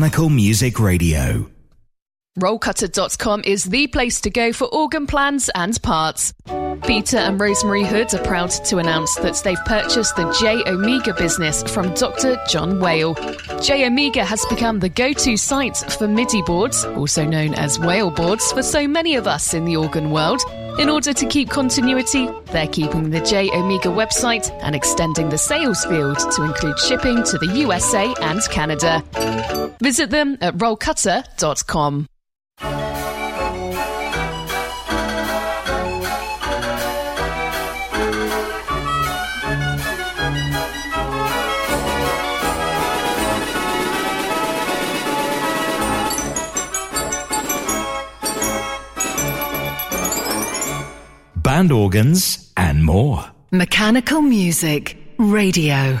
Mechanical Music Radio. Rollcutter.com is the place to go for organ plans and parts. Peter and Rosemary Hood are proud to announce that they've purchased the J Omega business from Dr. John Whale. J Omega has become the go to site for MIDI boards, also known as whale boards, for so many of us in the organ world. In order to keep continuity, they're keeping the J Omega website and extending the sales field to include shipping to the USA and Canada. Visit them at rollcutter.com. Band organs and more. Mechanical Music Radio.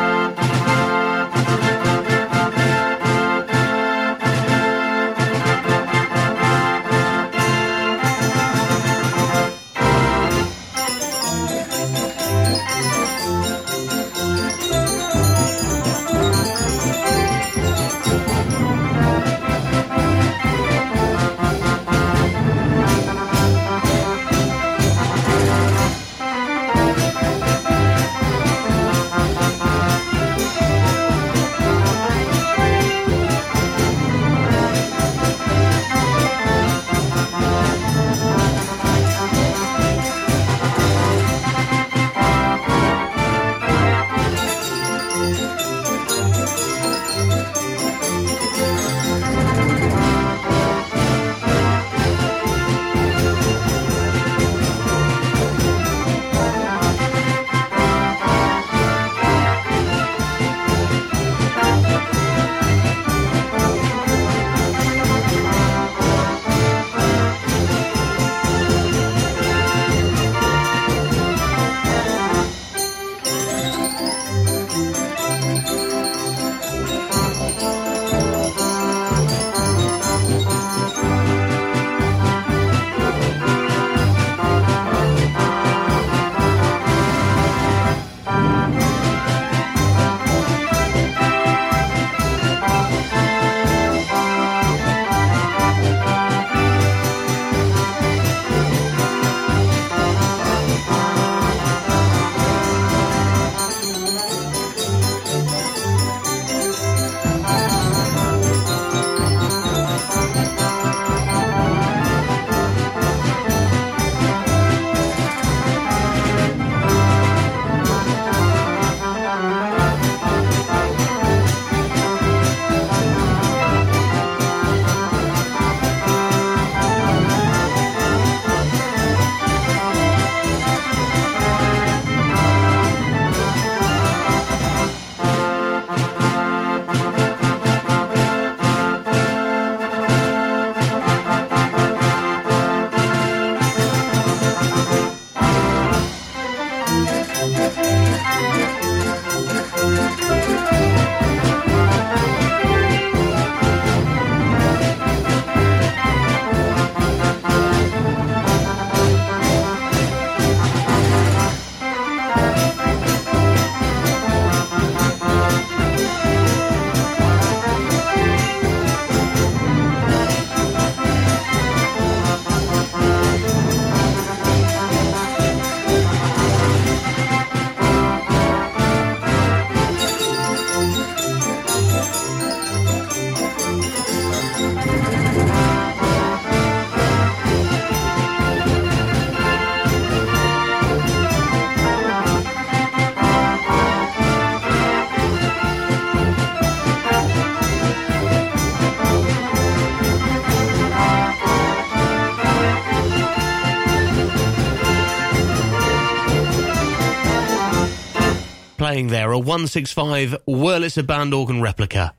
Playing there, a 165 Wurlitzer band organ replica.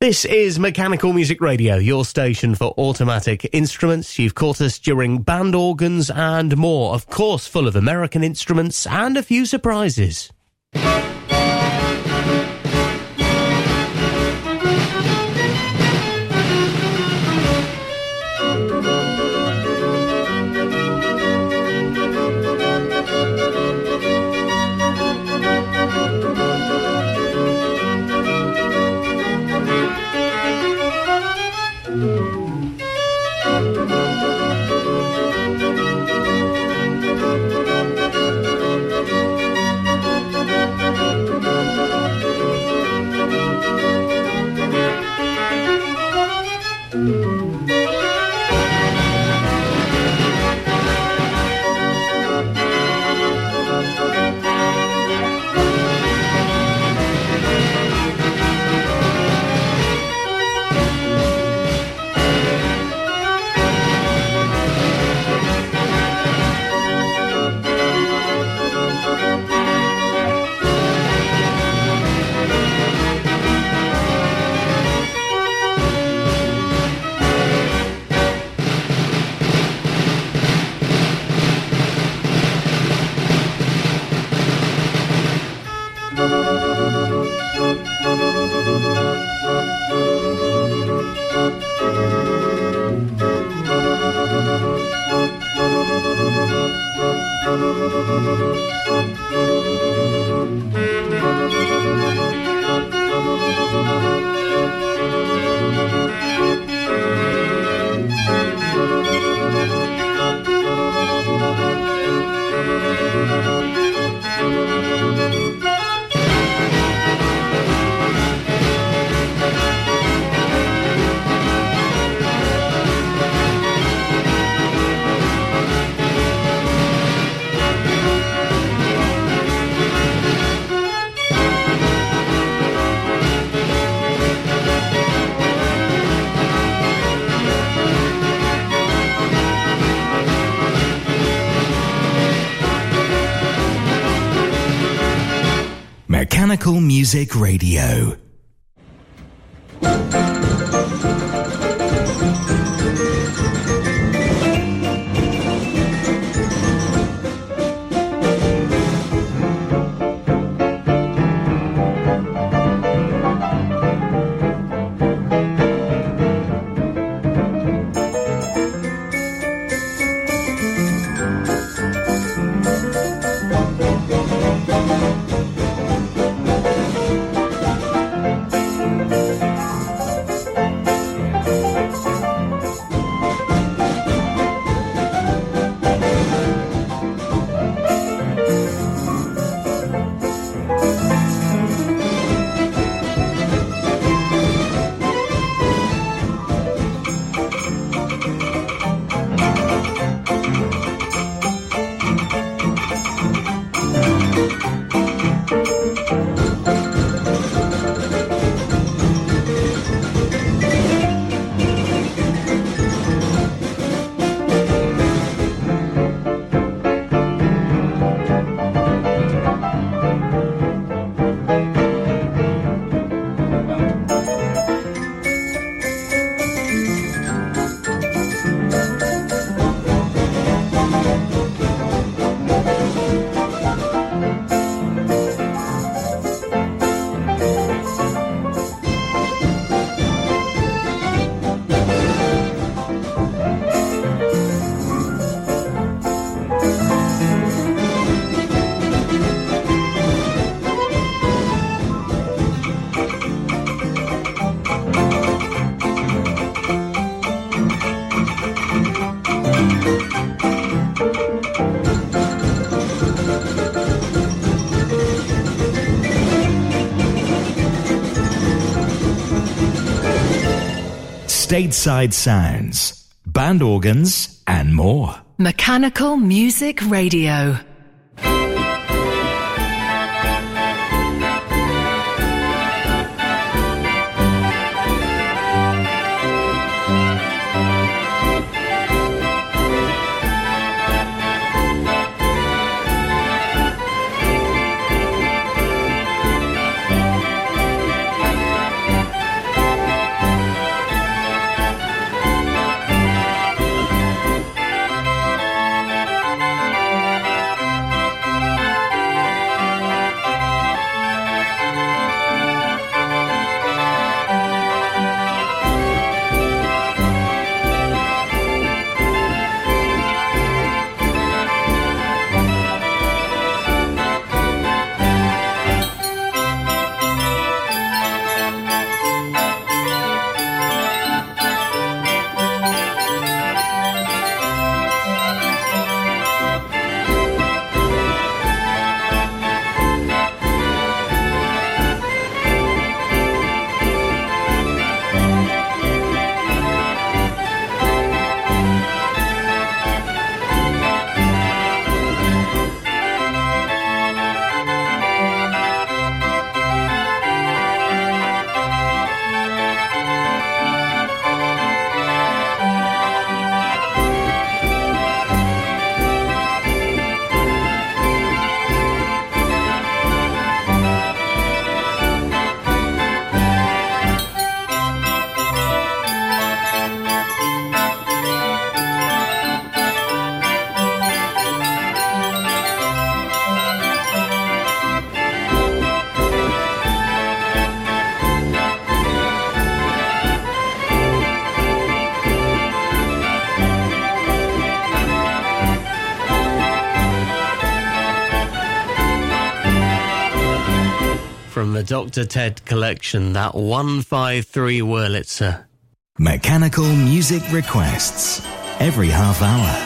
This is Mechanical Music Radio, your station for automatic instruments. You've caught us during band organs and more, of course, full of American instruments and a few surprises. Thank you. Music Radio. Stateside sounds, band organs, and more. Mechanical Music Radio. Dr. Ted collection, that 153 Wurlitzer. Mechanical music requests every half hour.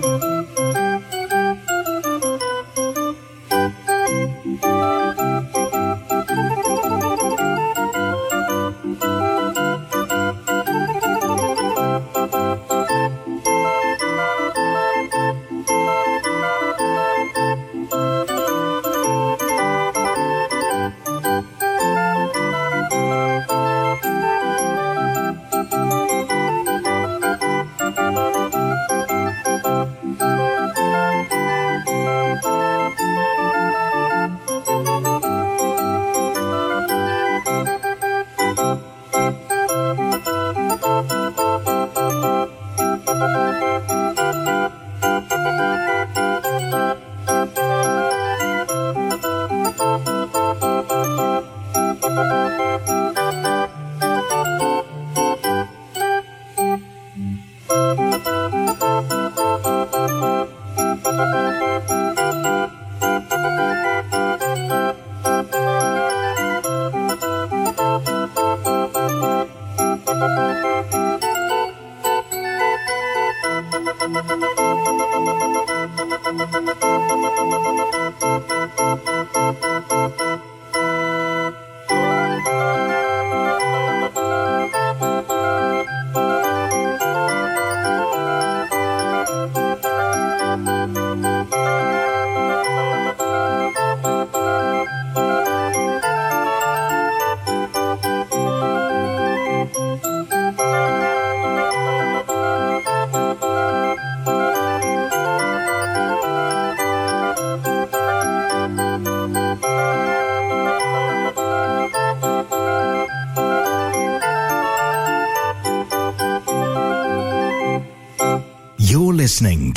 Música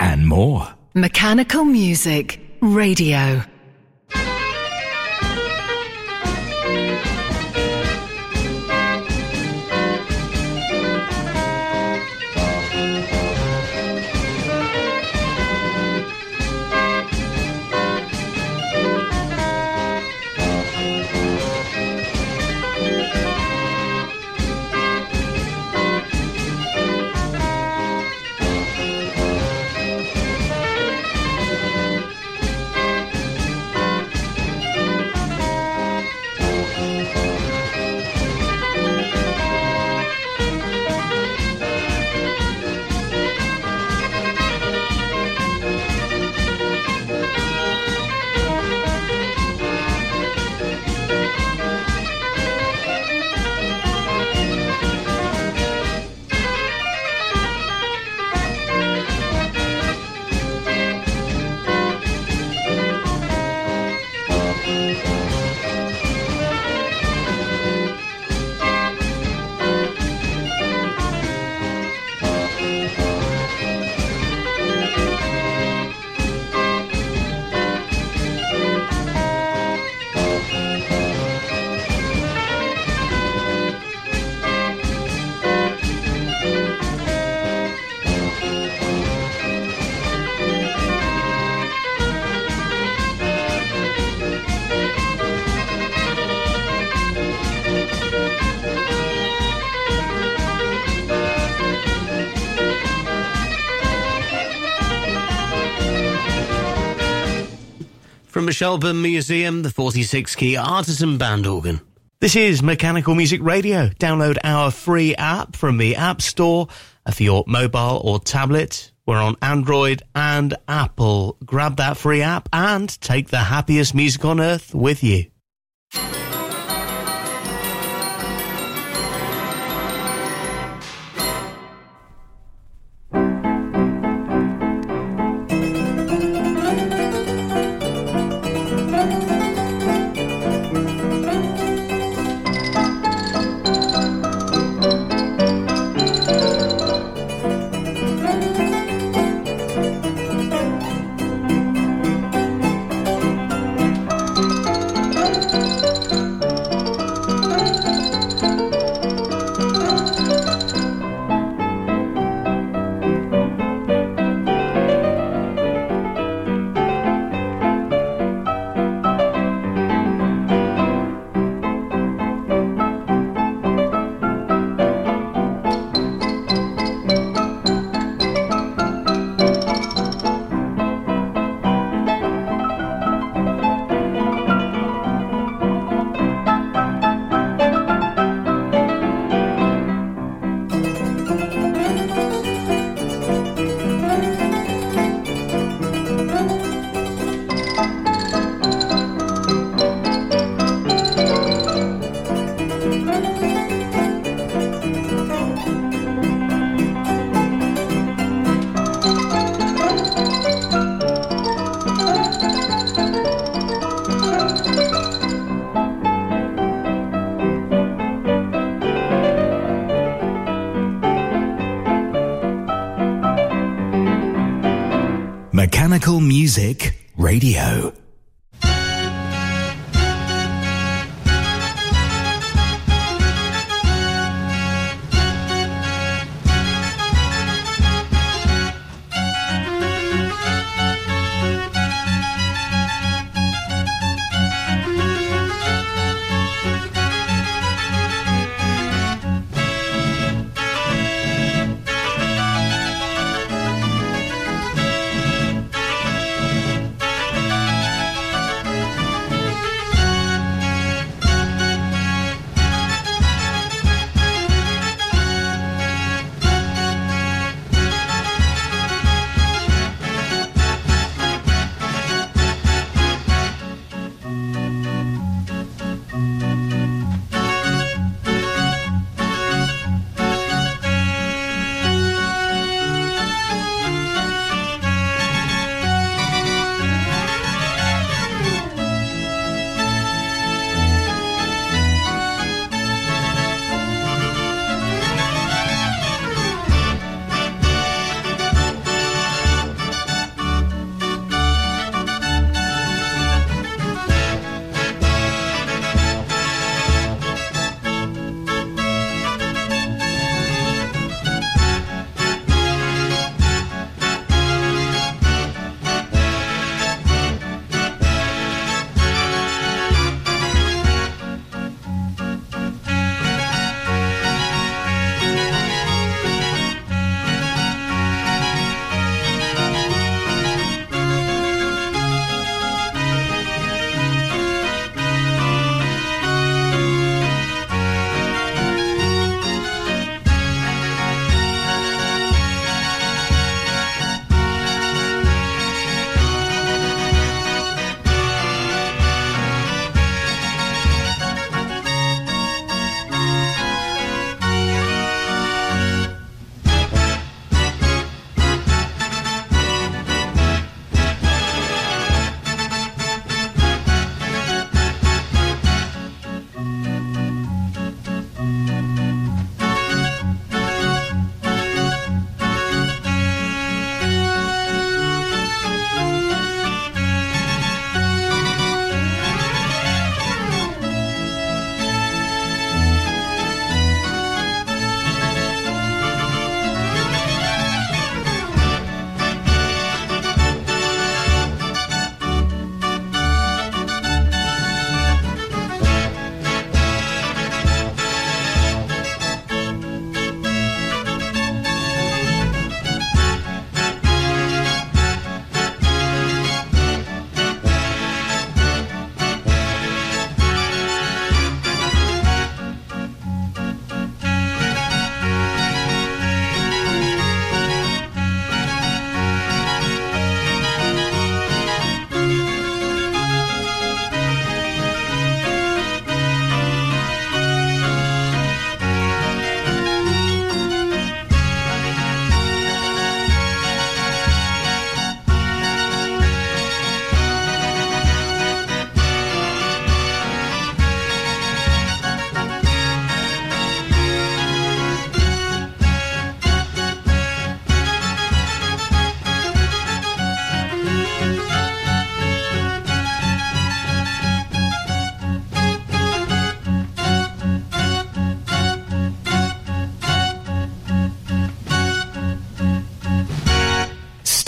And more. Mechanical Music Radio. Shelburne Museum, the 46 key Artizan band organ. This is Mechanical Music Radio. Download our free app from the App Store uh, for your mobile or tablet. We're on Android and Apple. Grab that free app and take the happiest music on earth with you. Music Radio.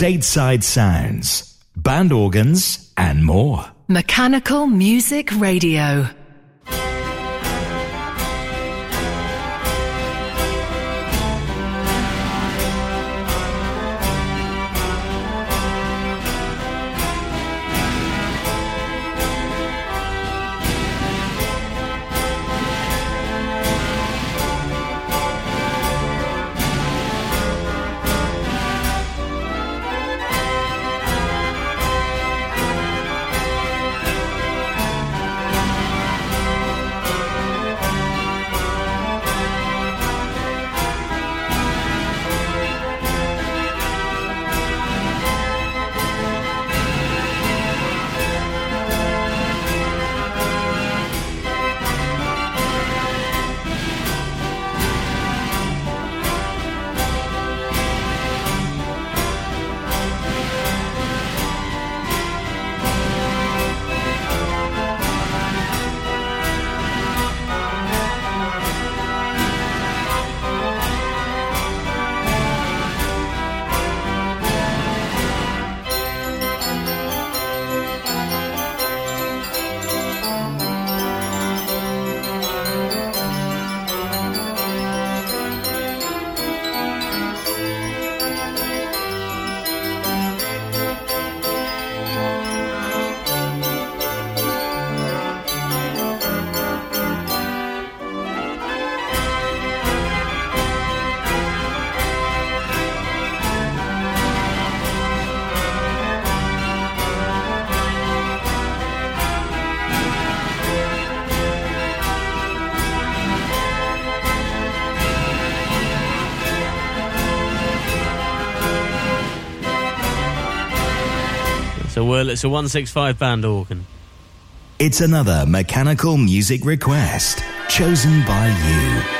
Stateside sounds, band organs, and more. Mechanical Music Radio. well, it's a 165 band organ. It's another mechanical music request chosen by you.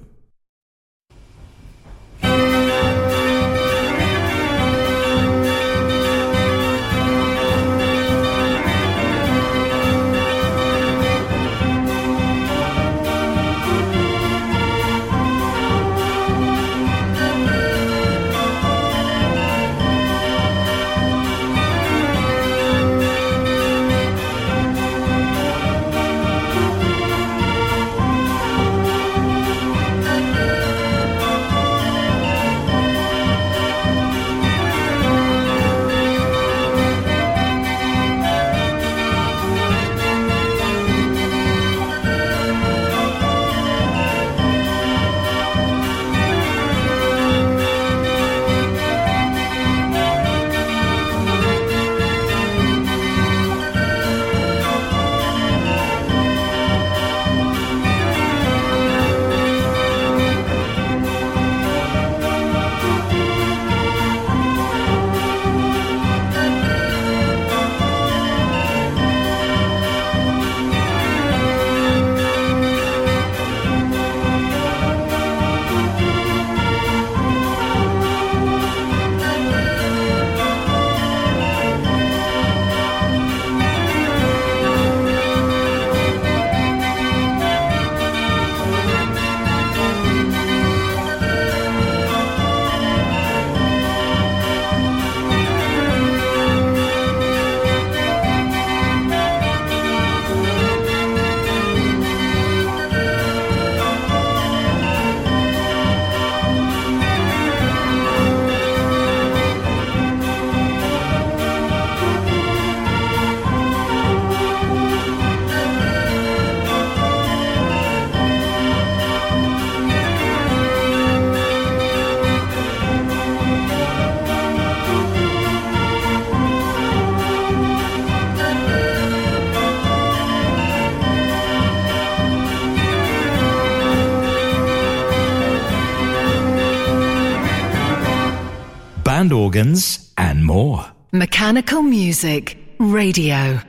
Organs, and more. Mechanical Music Radio.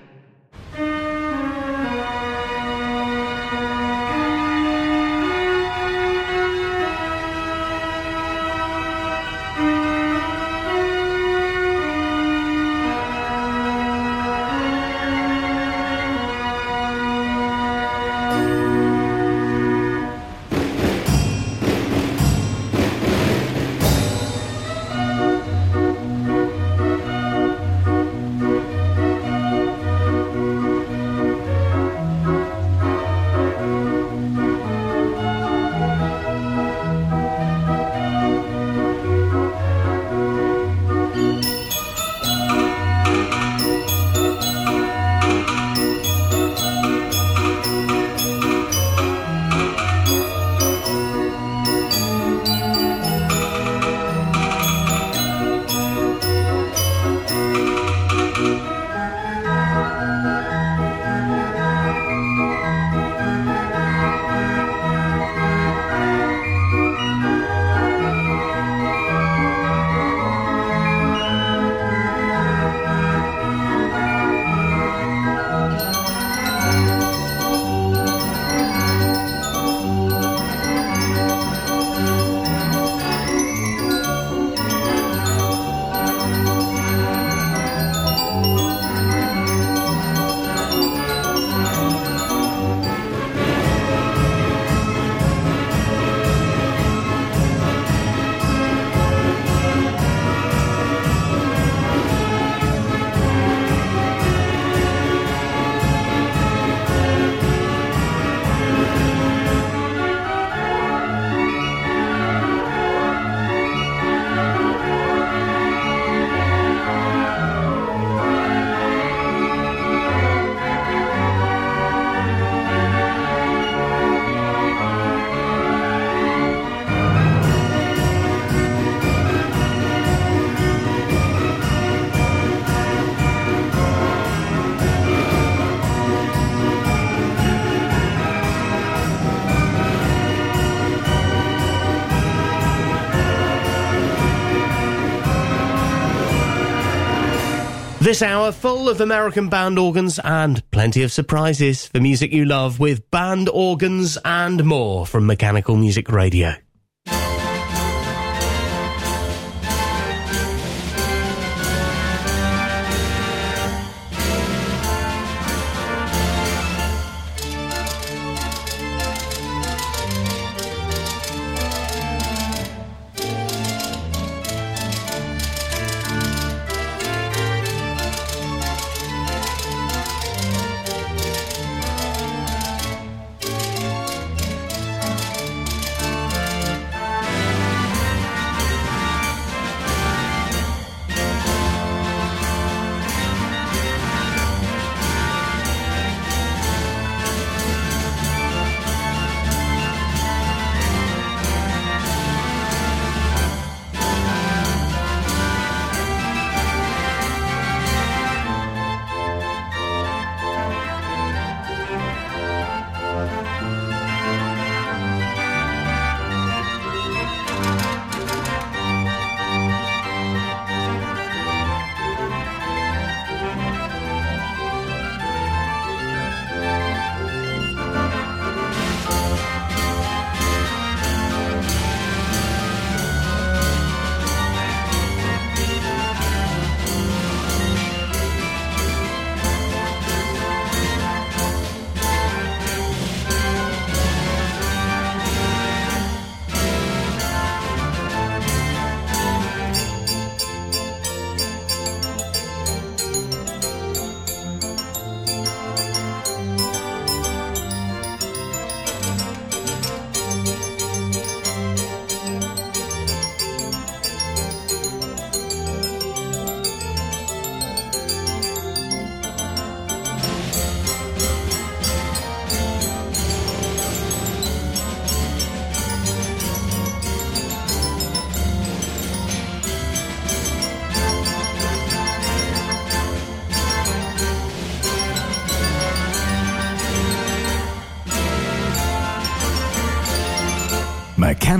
This hour full of American band organs and plenty of surprises for music you love with band organs and more from Mechanical Music Radio.